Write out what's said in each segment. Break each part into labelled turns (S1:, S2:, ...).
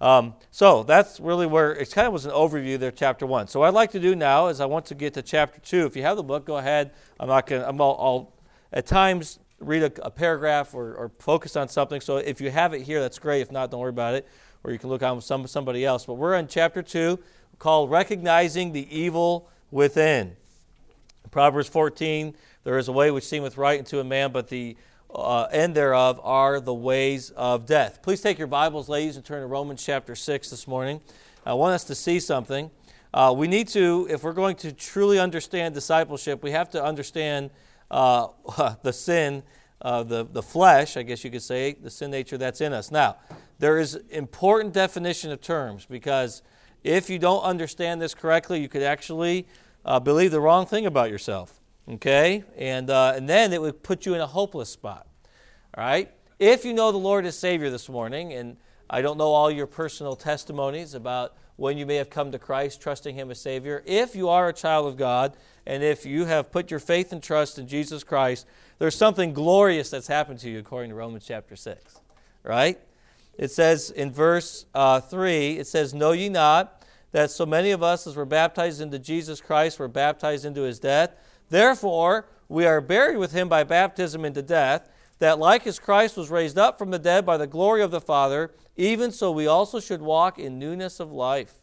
S1: Um, so that's really where it kind of was an overview there, chapter one. So what I'd like to do now is I want to get to chapter two. If you have the book, go ahead. I'm not going. to I'm all, I'll at times read a, a paragraph or, or, focus on something. So if you have it here, that's great. If not, don't worry about it. Or you can look on with some, somebody else. But we're in chapter two, called "Recognizing the Evil Within." Proverbs 14: There is a way which seemeth right unto a man, but the uh, and thereof are the ways of death. Please take your Bibles, ladies, and turn to Romans chapter 6 this morning. I want us to see something. Uh, we need to, if we're going to truly understand discipleship, we have to understand uh, the sin, uh, the, the flesh, I guess you could say, the sin nature that's in us. Now, there is important definition of terms because if you don't understand this correctly, you could actually uh, believe the wrong thing about yourself. Okay? And, uh, and then it would put you in a hopeless spot. All right? If you know the Lord as Savior this morning, and I don't know all your personal testimonies about when you may have come to Christ, trusting Him as Savior, if you are a child of God, and if you have put your faith and trust in Jesus Christ, there's something glorious that's happened to you according to Romans chapter 6. Right? It says in verse uh, 3, it says, Know ye not that so many of us as were baptized into Jesus Christ were baptized into His death? Therefore, we are buried with him by baptism into death, that like as Christ was raised up from the dead by the glory of the Father, even so we also should walk in newness of life.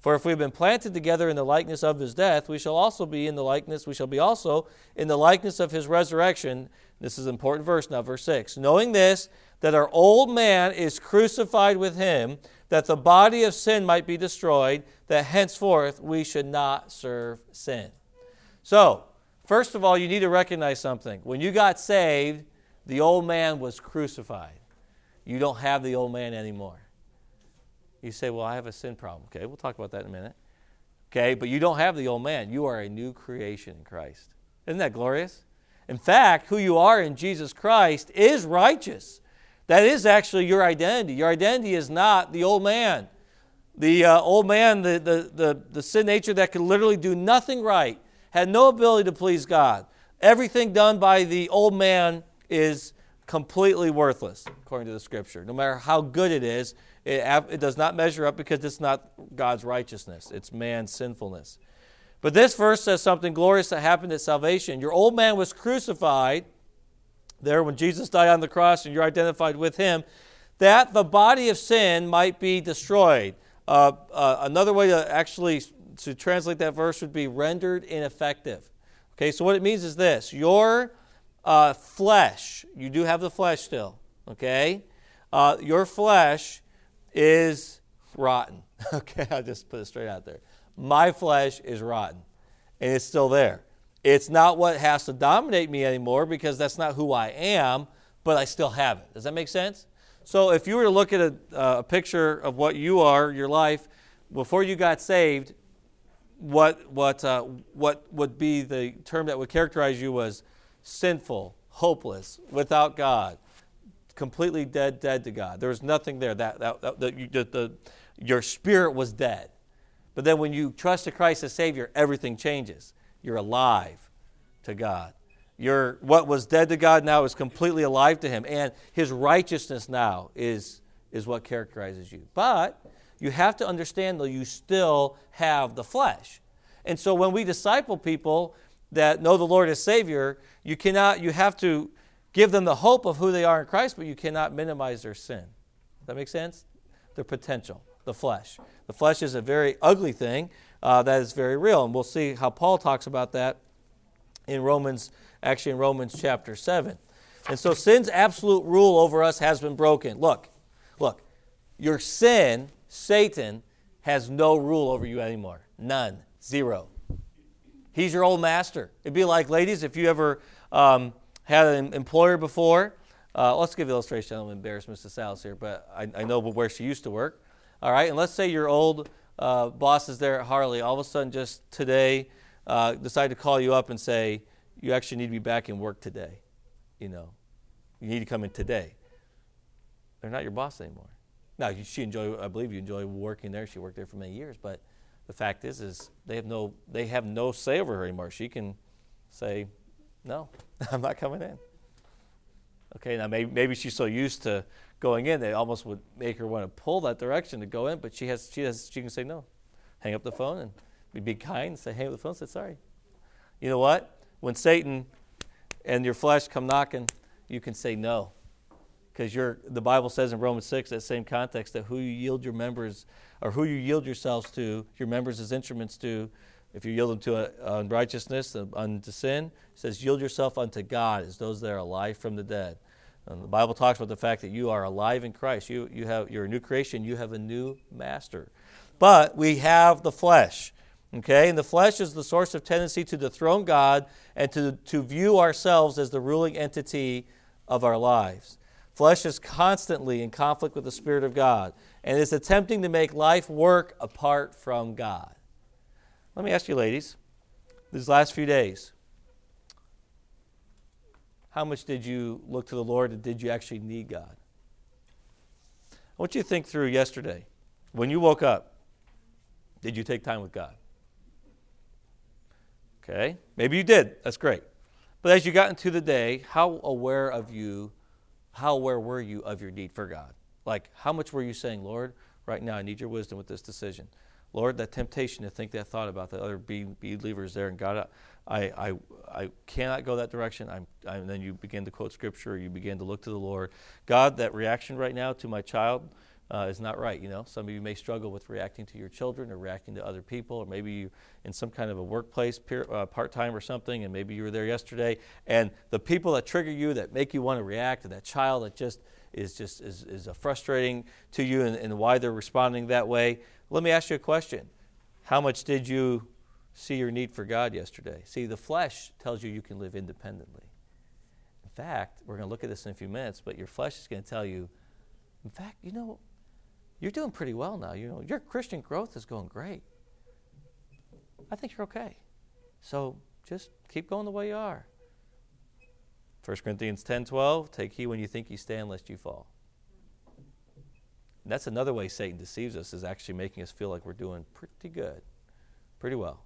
S1: For if we've been planted together in the likeness of his death, we shall also be in the likeness, we shall be also in the likeness of his resurrection. This is an important verse now, verse 6. Knowing this, that our old man is crucified with him, that the body of sin might be destroyed, that henceforth we should not serve sin. So, First of all, you need to recognize something. When you got saved, the old man was crucified. You don't have the old man anymore. You say, Well, I have a sin problem. Okay, we'll talk about that in a minute. Okay, but you don't have the old man. You are a new creation in Christ. Isn't that glorious? In fact, who you are in Jesus Christ is righteous. That is actually your identity. Your identity is not the old man. The uh, old man, the, the, the, the sin nature that could literally do nothing right, had no ability to please God. Everything done by the old man is completely worthless, according to the scripture. No matter how good it is, it, it does not measure up because it's not God's righteousness, it's man's sinfulness. But this verse says something glorious that happened at salvation. Your old man was crucified there when Jesus died on the cross and you're identified with him, that the body of sin might be destroyed. Uh, uh, another way to actually to translate that verse would be rendered ineffective. Okay, so what it means is this your uh, flesh, you do have the flesh still, okay? Uh, your flesh is rotten. Okay, I'll just put it straight out there. My flesh is rotten, and it's still there. It's not what has to dominate me anymore because that's not who I am, but I still have it. Does that make sense? So if you were to look at a, uh, a picture of what you are, your life, before you got saved, what, what, uh, what would be the term that would characterize you was sinful, hopeless, without God, completely dead, dead to God. There was nothing there. That, that, that, that you, the, the, your spirit was dead. But then when you trust in Christ as Savior, everything changes. You're alive to God. Your, what was dead to God now is completely alive to Him, and His righteousness now is, is what characterizes you. But you have to understand, though, you still have the flesh. And so when we disciple people that know the Lord as Savior, you cannot, you have to give them the hope of who they are in Christ, but you cannot minimize their sin. Does that make sense? Their potential, the flesh. The flesh is a very ugly thing uh, that is very real. And we'll see how Paul talks about that in Romans, actually in Romans chapter 7. And so sin's absolute rule over us has been broken. Look, look, your sin Satan has no rule over you anymore. None. Zero. He's your old master. It'd be like, ladies, if you ever um, had an employer before, uh, let's give an illustration. I'm embarrassed Mrs. Salas here, but I, I know where she used to work. All right, and let's say your old uh, boss is there at Harley. All of a sudden, just today, uh, decide to call you up and say, you actually need to be back in work today. You know, you need to come in today. They're not your boss anymore. Now she enjoy. I believe you enjoy working there. She worked there for many years, but the fact is, is they have no they have no say over her anymore. She can say, "No, I'm not coming in." Okay, now maybe maybe she's so used to going in, they almost would make her want to pull that direction to go in, but she has she has she can say no, hang up the phone and be, be kind. And say hang up the phone. Say sorry. You know what? When Satan and your flesh come knocking, you can say no because the Bible says in Romans 6, that same context, that who you yield your members or who you yield yourselves to, your members as instruments to, if you yield them to uh, unrighteousness, uh, unto sin, says, yield yourself unto God as those that are alive from the dead. And the Bible talks about the fact that you are alive in Christ. You, you have, you're a new creation. You have a new master. But we have the flesh. Okay, and the flesh is the source of tendency to dethrone God and to, to view ourselves as the ruling entity of our lives. Flesh is constantly in conflict with the Spirit of God and is attempting to make life work apart from God. Let me ask you, ladies, these last few days, how much did you look to the Lord and did you actually need God? I want you to think through yesterday. When you woke up, did you take time with God? Okay, maybe you did. That's great. But as you got into the day, how aware of you how aware were you of your need for God? Like, how much were you saying, Lord, right now I need your wisdom with this decision? Lord, that temptation to think that thought about the other believers there, and God, I, I, I cannot go that direction. I'm, I'm, and then you begin to quote scripture, you begin to look to the Lord. God, that reaction right now to my child, uh, is not right. You know, some of you may struggle with reacting to your children or reacting to other people, or maybe you in some kind of a workplace peer, uh, part time or something, and maybe you were there yesterday, and the people that trigger you, that make you want to react, and that child that just is just is, is frustrating to you, and, and why they're responding that way. Let me ask you a question: How much did you see your need for God yesterday? See, the flesh tells you you can live independently. In fact, we're going to look at this in a few minutes, but your flesh is going to tell you, in fact, you know, you're doing pretty well now. You know, your Christian growth is going great. I think you're okay. So just keep going the way you are. 1 Corinthians 10 12, take heed when you think you stand, lest you fall. And that's another way Satan deceives us, is actually making us feel like we're doing pretty good, pretty well.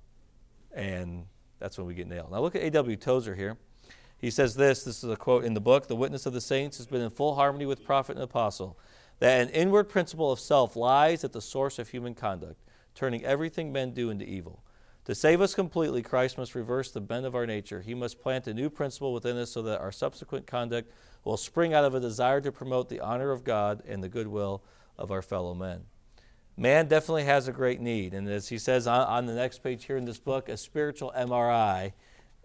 S1: And that's when we get nailed. Now look at A.W. Tozer here. He says this this is a quote in the book The witness of the saints has been in full harmony with prophet and apostle that an inward principle of self lies at the source of human conduct, turning everything men do into evil. To save us completely, Christ must reverse the bent of our nature. He must plant a new principle within us so that our subsequent conduct will spring out of a desire to promote the honor of God and the goodwill of our fellow men. Man definitely has a great need, and as he says on, on the next page here in this book, a spiritual MRI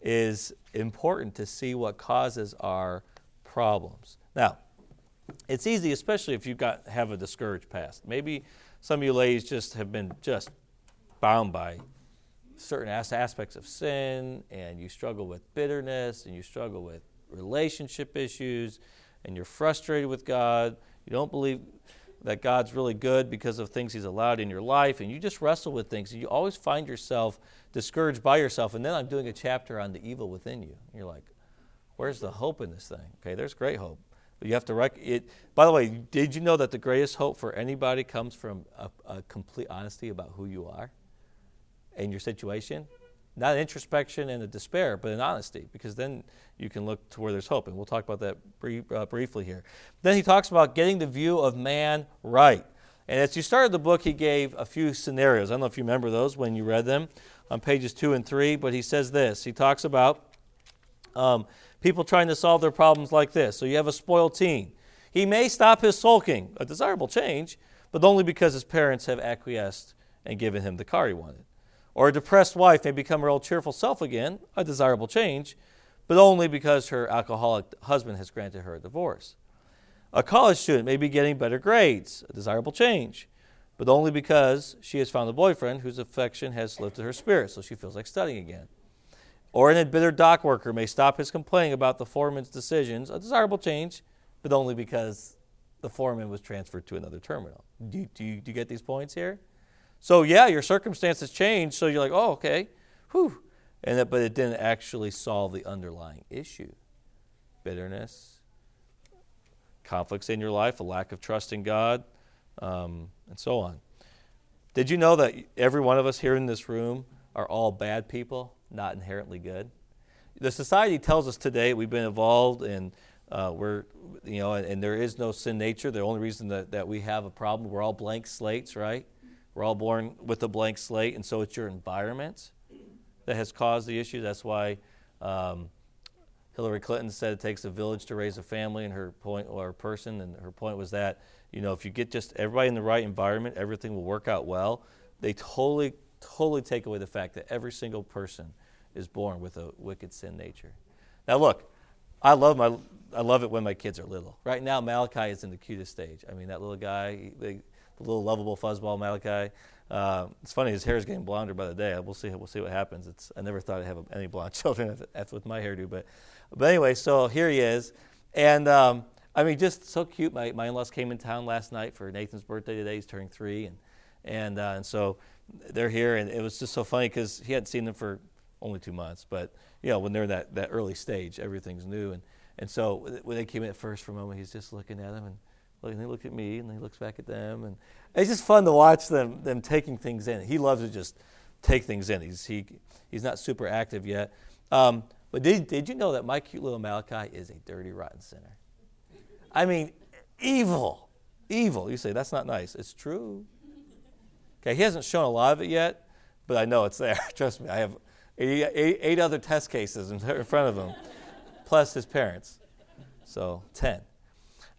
S1: is important to see what causes our problems. Now, it's easy, especially if you got have a discouraged past. Maybe some of you ladies just have been just bound by certain aspects of sin, and you struggle with bitterness, and you struggle with relationship issues, and you're frustrated with God. You don't believe that God's really good because of things He's allowed in your life, and you just wrestle with things, and you always find yourself discouraged by yourself. And then I'm doing a chapter on the evil within you. And you're like, where's the hope in this thing? Okay, there's great hope. You have to rec- it. By the way, did you know that the greatest hope for anybody comes from a, a complete honesty about who you are and your situation? Not introspection and a despair, but an honesty, because then you can look to where there's hope. And we'll talk about that uh, briefly here. Then he talks about getting the view of man right. And as you started the book, he gave a few scenarios. I don't know if you remember those when you read them on pages two and three, but he says this. He talks about um, People trying to solve their problems like this. So you have a spoiled teen. He may stop his sulking, a desirable change, but only because his parents have acquiesced and given him the car he wanted. Or a depressed wife may become her old cheerful self again, a desirable change, but only because her alcoholic husband has granted her a divorce. A college student may be getting better grades, a desirable change, but only because she has found a boyfriend whose affection has lifted her spirits, so she feels like studying again or an embittered dock worker may stop his complaining about the foreman's decisions, a desirable change, but only because the foreman was transferred to another terminal. Do, you, do, you, do you get these points here? So, yeah, your circumstances change, so you're like, oh, okay, whew. And but it didn't actually solve the underlying issue bitterness, conflicts in your life, a lack of trust in God, um, and so on. Did you know that every one of us here in this room are all bad people, not inherently good. The society tells us today we've been evolved and uh, we're, you know, and, and, there is no sin nature. The only reason that, that we have a problem, we're all blank slates, right? We're all born with a blank slate, and so it's your environment that has caused the issue. That's why um, Hillary Clinton said it takes a village to raise a family, and her point or person, and her point was that you know if you get just everybody in the right environment, everything will work out well. They totally totally take away the fact that every single person is born with a wicked sin nature. Now, look, I love my I love it when my kids are little. Right now, Malachi is in the cutest stage. I mean, that little guy, the, the little lovable fuzzball Malachi. Uh, it's funny, his hair is getting blonder by the day. We'll see. We'll see what happens. It's I never thought I'd have any blonde children with my hairdo, but but anyway, so here he is, and. Um, I mean, just so cute. My, my in-laws came in town last night for Nathan's birthday today. He's turning three, and and uh, and so they're here, and it was just so funny because he hadn't seen them for only two months, but you know when they're in that that early stage, everything's new, and and so when they came in at first for a moment, he's just looking at them and. And they look at me, and he looks back at them, and it's just fun to watch them them taking things in. He loves to just take things in. He's he he's not super active yet. Um, but did, did you know that my cute little Malachi is a dirty, rotten sinner? I mean, evil, evil. You say that's not nice. It's true. Okay, he hasn't shown a lot of it yet, but I know it's there. Trust me, I have eight, eight, eight other test cases in front of him, plus his parents. So, 10.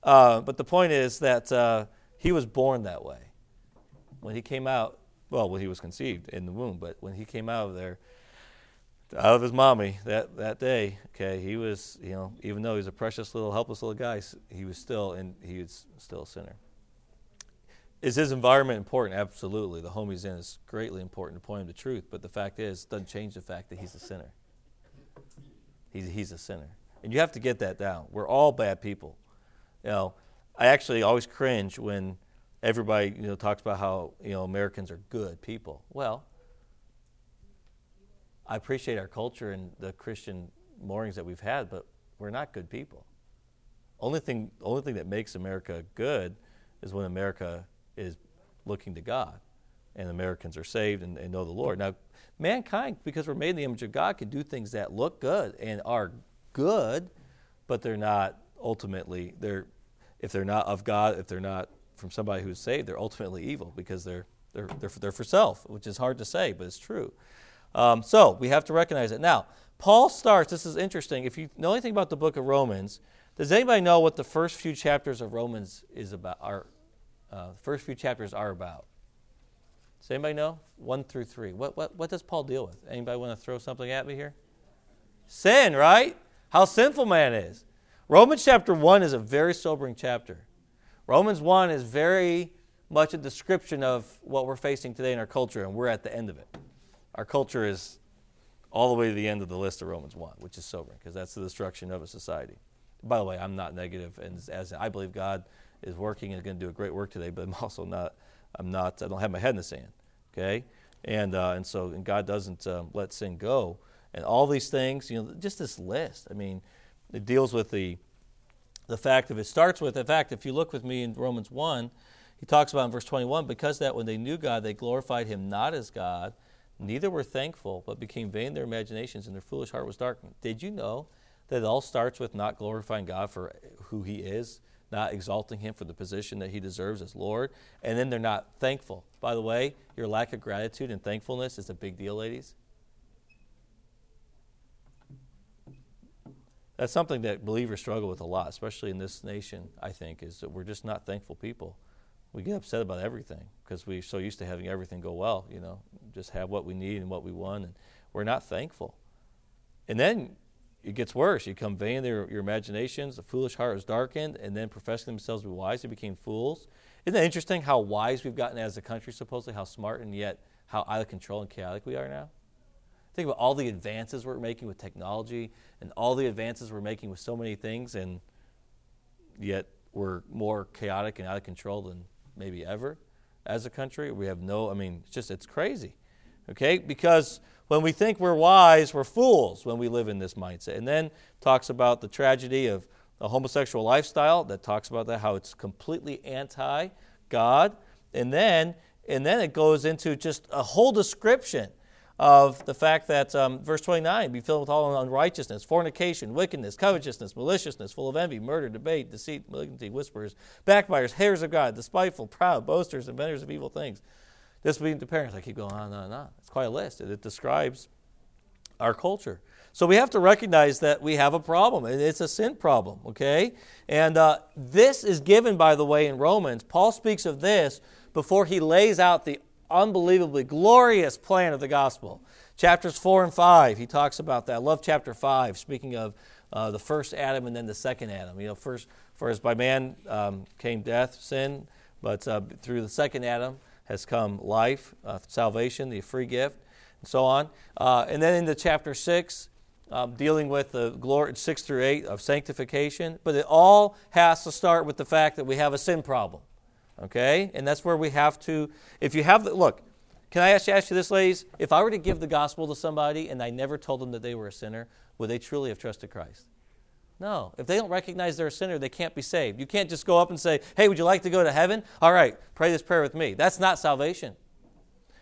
S1: Uh, but the point is that uh, he was born that way. When he came out, well, when he was conceived in the womb, but when he came out of there, out of his mommy that, that day, okay, he was, you know, even though he's a precious little helpless little guy, he was still and he was still a sinner is his environment important? Absolutely. The home he's in is greatly important to point him to truth, but the fact is, it doesn't change the fact that he's a sinner. He's, he's a sinner. And you have to get that down. We're all bad people. You know, I actually always cringe when everybody, you know, talks about how, you know, Americans are good people. Well, I appreciate our culture and the Christian moorings that we've had, but we're not good people. Only thing, only thing that makes America good is when America is looking to God. And Americans are saved and, and know the Lord. Now, mankind, because we're made in the image of God, can do things that look good and are good, but they're not ultimately they're if they're not of God, if they're not from somebody who's saved, they're ultimately evil because they're they're they're for, they're for self, which is hard to say, but it's true. Um, so we have to recognize it. Now, Paul starts. This is interesting. If you know anything about the book of Romans, does anybody know what the first few chapters of Romans is about? Are uh, the first few chapters are about. Does anybody know? One through three. What, what, what does Paul deal with? Anybody want to throw something at me here? Sin, right? How sinful man is. Romans chapter 1 is a very sobering chapter. Romans 1 is very much a description of what we're facing today in our culture, and we're at the end of it. Our culture is all the way to the end of the list of Romans 1, which is sobering because that's the destruction of a society. By the way, I'm not negative, and as I believe God is working and going to do a great work today, but I'm also not, I'm not, I don't have my head in the sand. Okay? And, uh, and so, and God doesn't um, let sin go. And all these things, you know, just this list. I mean, it deals with the, the fact of it starts with, in fact, if you look with me in Romans 1, he talks about in verse 21 because that when they knew God, they glorified him not as God, neither were thankful, but became vain their imaginations, and their foolish heart was darkened. Did you know that it all starts with not glorifying God for who he is? not exalting him for the position that he deserves as Lord, and then they're not thankful. By the way, your lack of gratitude and thankfulness is a big deal, ladies. That's something that believers struggle with a lot, especially in this nation, I think, is that we're just not thankful people. We get upset about everything because we're so used to having everything go well, you know, just have what we need and what we want, and we're not thankful. And then it gets worse. You become vain in your, your imaginations. The foolish heart is darkened, and then professing themselves to be wise, they became fools. Isn't it interesting how wise we've gotten as a country, supposedly, how smart, and yet how out of control and chaotic we are now? Think about all the advances we're making with technology and all the advances we're making with so many things, and yet we're more chaotic and out of control than maybe ever as a country. We have no, I mean, it's just, it's crazy. Okay? Because when we think we're wise, we're fools when we live in this mindset. And then talks about the tragedy of a homosexual lifestyle that talks about that how it's completely anti God. And then and then it goes into just a whole description of the fact that um, verse 29 be filled with all unrighteousness, fornication, wickedness, covetousness, maliciousness, full of envy, murder, debate, deceit, malignity, whisperers, backbiters, hares of God, despiteful, proud, boasters, inventors of evil things this being the parents. I keep going on and on and on. It's quite a list. It, it describes our culture. So we have to recognize that we have a problem, and it's a sin problem, okay? And uh, this is given, by the way, in Romans. Paul speaks of this before he lays out the unbelievably glorious plan of the gospel. Chapters 4 and 5, he talks about that. I love chapter 5, speaking of uh, the first Adam and then the second Adam. You know, first, first by man um, came death, sin, but uh, through the second Adam, has come life, uh, salvation, the free gift, and so on. Uh, and then into chapter 6, um, dealing with the glory, 6 through 8 of sanctification. But it all has to start with the fact that we have a sin problem. Okay? And that's where we have to, if you have the, look, can I ask you, ask you this, ladies? If I were to give the gospel to somebody and I never told them that they were a sinner, would they truly have trusted Christ? No. If they don't recognize they're a sinner, they can't be saved. You can't just go up and say, hey, would you like to go to heaven? All right, pray this prayer with me. That's not salvation.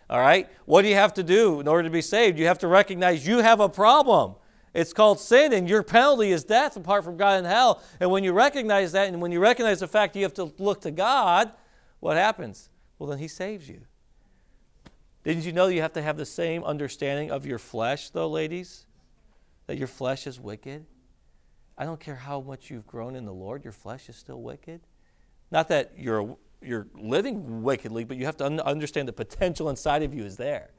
S1: All right? What do you have to do in order to be saved? You have to recognize you have a problem. It's called sin, and your penalty is death apart from God and hell. And when you recognize that, and when you recognize the fact you have to look to God, what happens? Well, then He saves you. Didn't you know you have to have the same understanding of your flesh, though, ladies? That your flesh is wicked? I don't care how much you've grown in the Lord, your flesh is still wicked. Not that you're, you're living wickedly, but you have to un- understand the potential inside of you is there.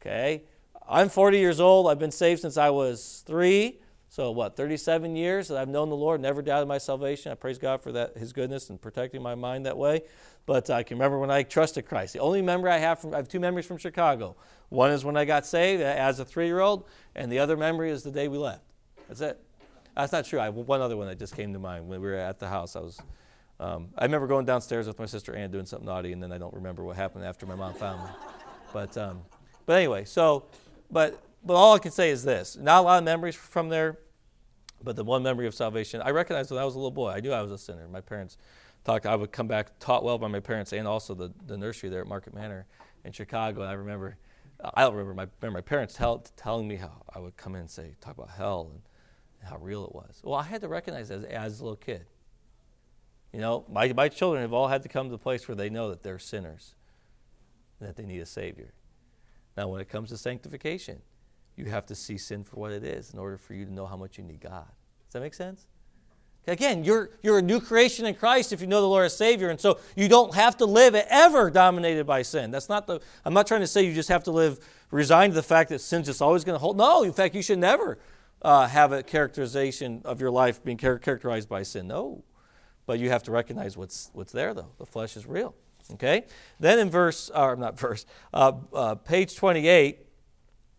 S1: Okay? I'm 40 years old. I've been saved since I was three. So, what, 37 years that I've known the Lord, never doubted my salvation. I praise God for that, His goodness and protecting my mind that way. But I can remember when I trusted Christ. The only memory I have from, I have two memories from Chicago. One is when I got saved uh, as a three year old, and the other memory is the day we left. That's it. That's not true. I one other one that just came to mind when we were at the house. I was, um, I remember going downstairs with my sister Ann doing something naughty, and then I don't remember what happened after my mom found me. But, um, but anyway, so, but but all I can say is this: not a lot of memories from there, but the one memory of salvation I recognized when I was a little boy. I knew I was a sinner. My parents talked. I would come back taught well by my parents and also the, the nursery there at Marquette Manor in Chicago. And I remember, I don't remember my remember my parents tell, telling me how I would come in and say talk about hell and how real it was. Well, I had to recognize that as, as a little kid. You know, my, my children have all had to come to the place where they know that they're sinners and that they need a Savior. Now, when it comes to sanctification, you have to see sin for what it is in order for you to know how much you need God. Does that make sense? Again, you're, you're a new creation in Christ if you know the Lord as Savior, and so you don't have to live ever dominated by sin. That's not the, I'm not trying to say you just have to live resigned to the fact that sin's just always going to hold. No, in fact, you should never uh, have a characterization of your life being characterized by sin. No. But you have to recognize what's, what's there, though. The flesh is real. Okay? Then in verse, or uh, not verse, uh, uh, page 28,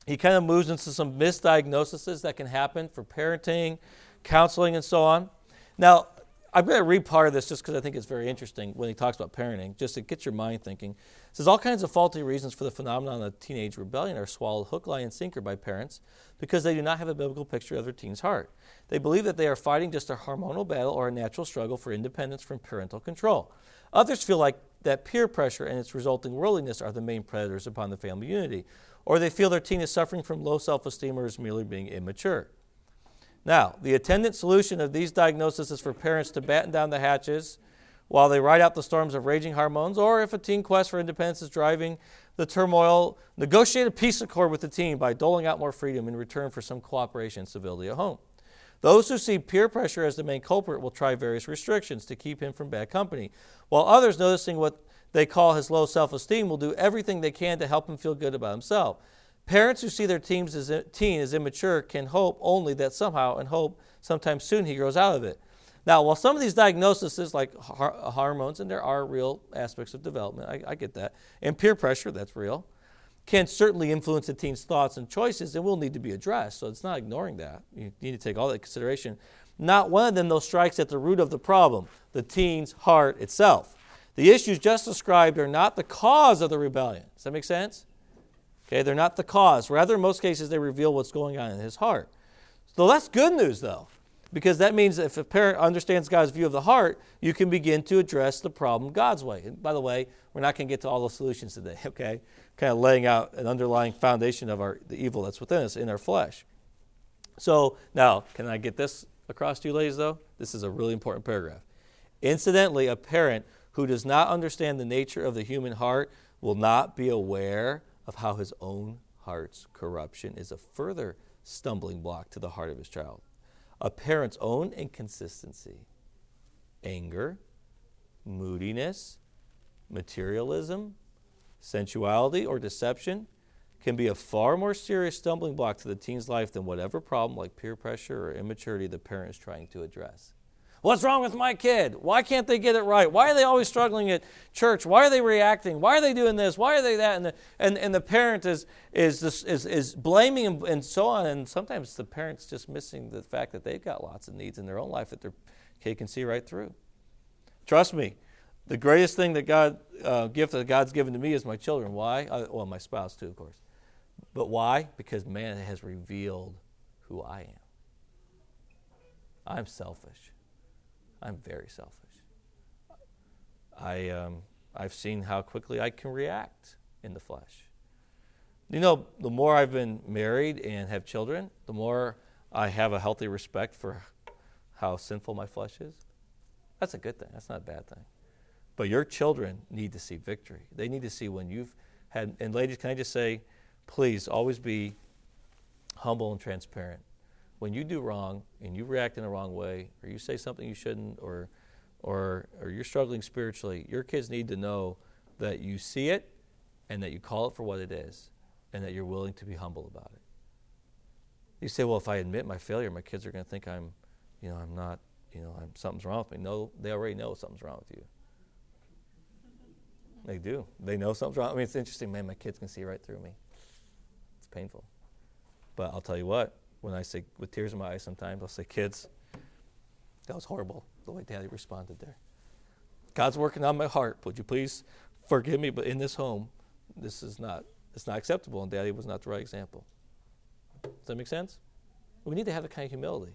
S1: he kind of moves into some misdiagnoses that can happen for parenting, counseling, and so on. Now, I'm going to read part of this just because I think it's very interesting when he talks about parenting, just to get your mind thinking says all kinds of faulty reasons for the phenomenon of teenage rebellion are swallowed hook, line, and sinker by parents because they do not have a biblical picture of their teen's heart. They believe that they are fighting just a hormonal battle or a natural struggle for independence from parental control. Others feel like that peer pressure and its resulting worldliness are the main predators upon the family unity, or they feel their teen is suffering from low self esteem or is merely being immature. Now, the attendant solution of these diagnoses is for parents to batten down the hatches while they ride out the storms of raging hormones, or if a teen quest for independence is driving the turmoil, negotiate a peace accord with the teen by doling out more freedom in return for some cooperation and civility at home. Those who see peer pressure as the main culprit will try various restrictions to keep him from bad company, while others, noticing what they call his low self esteem, will do everything they can to help him feel good about himself. Parents who see their teens as, teen as immature can hope only that somehow and hope sometime soon he grows out of it. Now, while some of these diagnoses, like har- hormones, and there are real aspects of development, I, I get that, and peer pressure, that's real, can certainly influence a teen's thoughts and choices and will need to be addressed. So it's not ignoring that. You need to take all that consideration. Not one of them, though, strikes at the root of the problem the teen's heart itself. The issues just described are not the cause of the rebellion. Does that make sense? Okay, they're not the cause. Rather, in most cases, they reveal what's going on in his heart. So that's good news, though. Because that means if a parent understands God's view of the heart, you can begin to address the problem God's way. And by the way, we're not going to get to all the solutions today, okay? Kind of laying out an underlying foundation of our, the evil that's within us, in our flesh. So now, can I get this across to you, ladies, though? This is a really important paragraph. Incidentally, a parent who does not understand the nature of the human heart will not be aware of how his own heart's corruption is a further stumbling block to the heart of his child a parent's own inconsistency, anger, moodiness, materialism, sensuality, or deception can be a far more serious stumbling block to the teen's life than whatever problem like peer pressure or immaturity the parent is trying to address. What's wrong with my kid? Why can't they get it right? Why are they always struggling at church? Why are they reacting? Why are they doing this? Why are they that? And the, and, and the parent is, is, this, is, is blaming and, and so on. And sometimes the parent's just missing the fact that they've got lots of needs in their own life that their kid can see right through. Trust me, the greatest thing that God, uh, gift that God's given to me is my children. Why? I, uh, well, my spouse too, of course. But why? Because man has revealed who I am. I'm selfish. I'm very selfish. I, um, I've seen how quickly I can react in the flesh. You know, the more I've been married and have children, the more I have a healthy respect for how sinful my flesh is. That's a good thing, that's not a bad thing. But your children need to see victory. They need to see when you've had, and ladies, can I just say, please always be humble and transparent when you do wrong and you react in the wrong way, or you say something you shouldn't, or or or you're struggling spiritually, your kids need to know that you see it and that you call it for what it is, and that you're willing to be humble about it. You say, well, if I admit my failure, my kids are going to think I'm, you know, I'm not, you know, I'm, something's wrong with me. No, they already know something's wrong with you. They do. They know something's wrong. I mean, it's interesting, man. My kids can see right through me. It's painful, but I'll tell you what when I say with tears in my eyes sometimes, I'll say, kids, that was horrible the way daddy responded there. God's working on my heart. Would you please forgive me? But in this home, this is not it's not acceptable, and daddy was not the right example. Does that make sense? We need to have a kind of humility.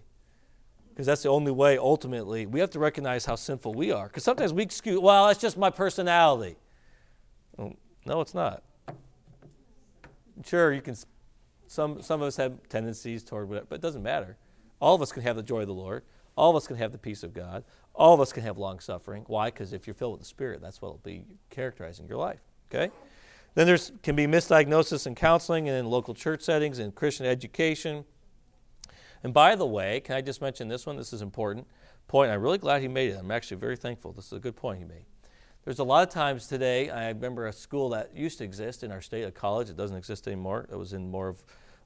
S1: Because that's the only way ultimately we have to recognize how sinful we are. Because sometimes we excuse, well, that's just my personality. Well, mm, no, it's not. Sure, you can some, some of us have tendencies toward whatever, but it doesn't matter. All of us can have the joy of the Lord. All of us can have the peace of God. All of us can have long suffering. Why? Because if you're filled with the Spirit, that's what will be characterizing your life. Okay? Then there can be misdiagnosis in counseling and in local church settings and Christian education. And by the way, can I just mention this one? This is important point. I'm really glad he made it. I'm actually very thankful. This is a good point he made. There's a lot of times today, I remember a school that used to exist in our state, a college. It doesn't exist anymore. It was in more of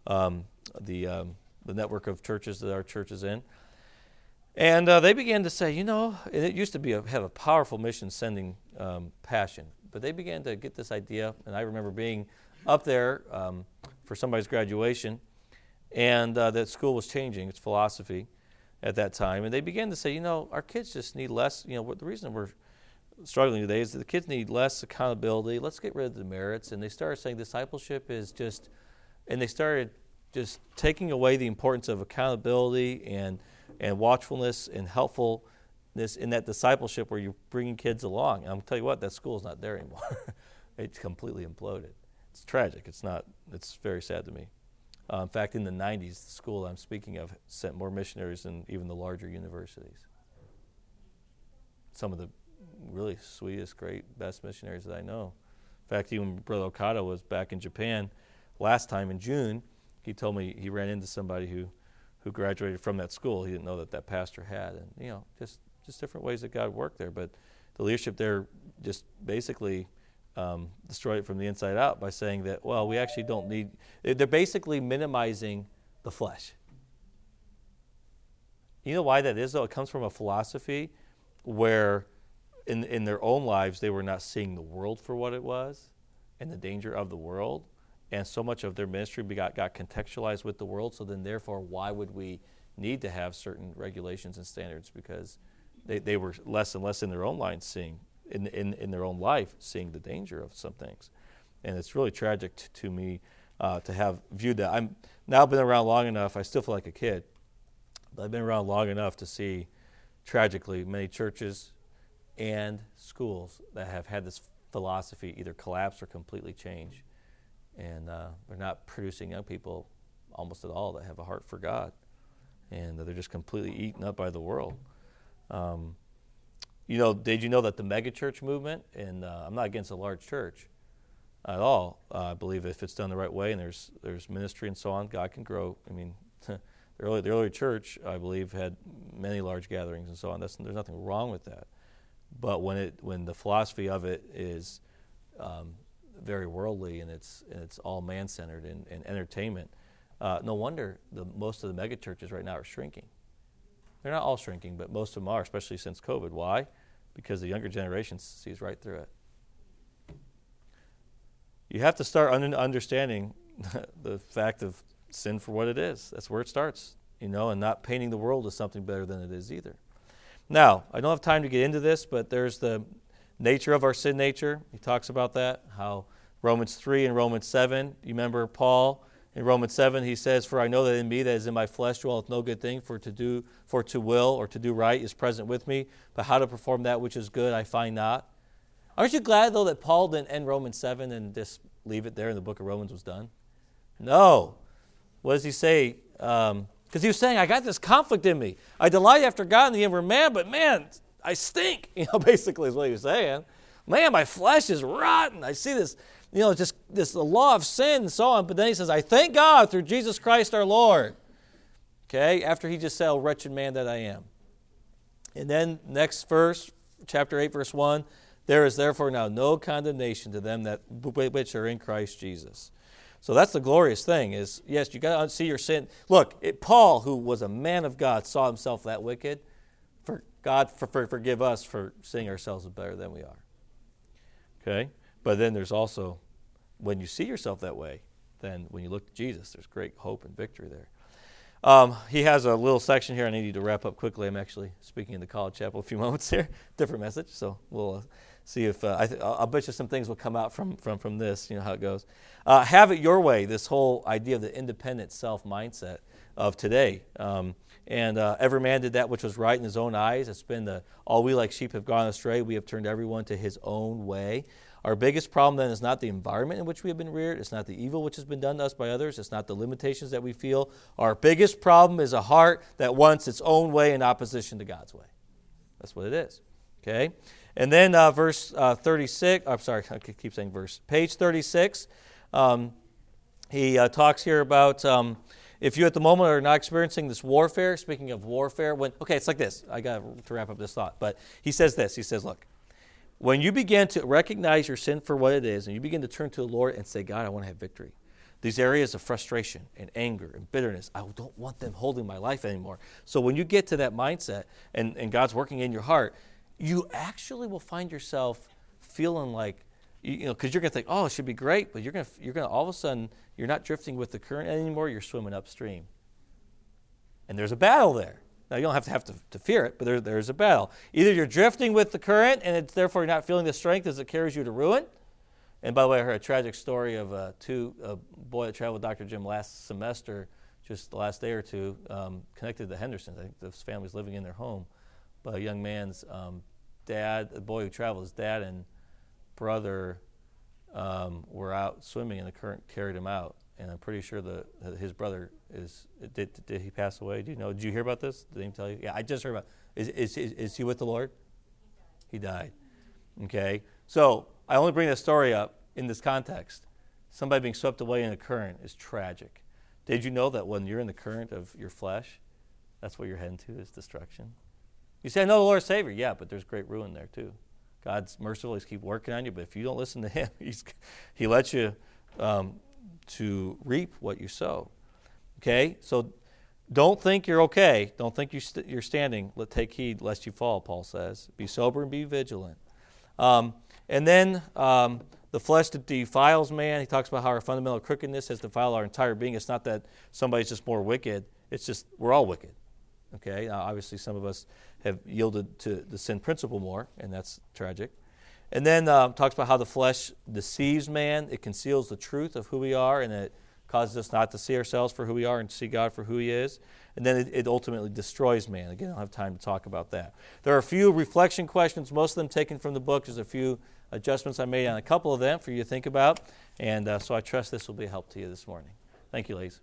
S1: um, the, um, the network of churches that our church is in. And uh, they began to say, you know, it used to be a, have a powerful mission sending um, passion, but they began to get this idea. And I remember being up there um, for somebody's graduation, and uh, that school was changing its philosophy at that time. And they began to say, you know, our kids just need less. You know, what, the reason we're struggling today is that the kids need less accountability. Let's get rid of the merits. And they started saying discipleship is just and they started just taking away the importance of accountability and and watchfulness and helpfulness in that discipleship where you're bringing kids along. And I'm tell you what, that school's not there anymore. it's completely imploded. It's tragic. It's not. It's very sad to me. Uh, in fact, in the 90s, the school I'm speaking of sent more missionaries than even the larger universities. Some of the really sweetest, great, best missionaries that I know. In fact, even Brother Okada was back in Japan last time in June, he told me he ran into somebody who, who graduated from that school. He didn't know that that pastor had, and you know, just just different ways that God worked there. But the leadership there just basically um, destroyed it from the inside out by saying that, well, we actually don't need. They're basically minimizing the flesh. You know why that is, though? It comes from a philosophy where, in, in their own lives, they were not seeing the world for what it was and the danger of the world and so much of their ministry got, got contextualized with the world. So then, therefore, why would we need to have certain regulations and standards? Because they, they were less and less in their own line seeing, in, in, in their own life, seeing the danger of some things. And it's really tragic t- to me uh, to have viewed that. I'm now been around long enough, I still feel like a kid, but I've been around long enough to see, tragically, many churches and schools that have had this philosophy either collapse or completely change and uh, they're not producing young people almost at all that have a heart for God, and they're just completely eaten up by the world. Um, you know, did you know that the megachurch movement, and uh, I'm not against a large church at all. Uh, I believe if it's done the right way and there's there's ministry and so on, God can grow. I mean, the early the early church, I believe, had many large gatherings and so on. That's, there's nothing wrong with that, but when it when the philosophy of it is um, very worldly and it's and it's all man centered and, and, entertainment. Uh, no wonder the most of the megachurches right now are shrinking. They're not all shrinking, but most of them are, especially since COVID. Why? Because the younger generation sees right through it. You have to start understanding the fact of sin for what it is. That's where it starts, you know, and not painting the world as something better than it is either. Now, I don't have time to get into this, but there's the nature of our sin nature. He talks about that, how Romans 3 and Romans 7, you remember Paul in Romans 7, he says, For I know that in me that is in my flesh dwelleth no good thing, for to do for to will or to do right is present with me, but how to perform that which is good I find not. Aren't you glad though that Paul didn't end Romans 7 and just leave it there and the book of Romans was done? No. What does he say? Um, because he was saying, I got this conflict in me. I delight after God in the inward man, but man, I stink, you know, basically is what he's saying. Man, my flesh is rotten. I see this, you know, just this the law of sin and so on. But then he says, I thank God through Jesus Christ our Lord. Okay, after he just said, oh, wretched man that I am. And then next verse, chapter 8, verse 1, there is therefore now no condemnation to them that which are in Christ Jesus. So that's the glorious thing is, yes, you got to see your sin. Look, it, Paul, who was a man of God, saw himself that wicked for God for, for, forgive us for seeing ourselves as better than we are. Okay? But then there's also, when you see yourself that way, then when you look to Jesus, there's great hope and victory there. Um, he has a little section here. I need you to wrap up quickly. I'm actually speaking in the college chapel a few moments here. Different message, so we'll uh, see if uh, I th- I'll bet you some things will come out from from from this. You know how it goes. Uh, have it your way. This whole idea of the independent self mindset of today. Um, and uh, every man did that which was right in his own eyes. It's been the all we like sheep have gone astray. We have turned everyone to his own way. Our biggest problem then is not the environment in which we have been reared. It's not the evil which has been done to us by others. It's not the limitations that we feel. Our biggest problem is a heart that wants its own way in opposition to God's way. That's what it is. Okay? And then uh, verse uh, 36, I'm sorry, I keep saying verse, page 36, um, he uh, talks here about. Um, if you at the moment are not experiencing this warfare, speaking of warfare, when, okay, it's like this. I got to wrap up this thought. But he says this He says, look, when you begin to recognize your sin for what it is and you begin to turn to the Lord and say, God, I want to have victory. These areas of frustration and anger and bitterness, I don't want them holding my life anymore. So when you get to that mindset and, and God's working in your heart, you actually will find yourself feeling like you, know, because you're going to think, oh, it should be great, but you're going to, you're going to all of a sudden, you're not drifting with the current anymore. You're swimming upstream, and there's a battle there. Now you don't have to have to, to fear it, but there, there's a battle. Either you're drifting with the current, and it's therefore you're not feeling the strength as it carries you to ruin. And by the way, I heard a tragic story of a uh, two a boy that traveled with Dr. Jim last semester, just the last day or two, um, connected to Henderson. I think this family's living in their home, but a young man's um, dad, the boy who traveled, his dad and brother um, were out swimming, and the current carried him out. And I'm pretty sure that his brother is did, did he pass away? Do you know? Did you hear about this? Did he tell you? Yeah, I just heard about. is is is he with the Lord? He died. Okay, so I only bring that story up in this context. Somebody being swept away in a current is tragic. Did you know that when you're in the current of your flesh, that's what you're heading to is destruction? You say, I know the Lord's Savior. Yeah, but there's great ruin there too. God's merciful. He's keep working on you. But if you don't listen to Him, he's, He lets you um, to reap what you sow. Okay? So don't think you're okay. Don't think you st- you're standing. Let, take heed lest you fall, Paul says. Be sober and be vigilant. Um, and then um, the flesh defiles man. He talks about how our fundamental crookedness has defiled our entire being. It's not that somebody's just more wicked, it's just we're all wicked. Okay? Now, obviously, some of us have yielded to the sin principle more, and that's tragic. And then uh, talks about how the flesh deceives man, it conceals the truth of who we are, and it causes us not to see ourselves for who we are and see God for who He is. And then it, it ultimately destroys man. Again, I don't have time to talk about that. There are a few reflection questions, most of them taken from the book. There's a few adjustments I made on a couple of them for you to think about. And uh, so I trust this will be a help to you this morning. Thank you, ladies.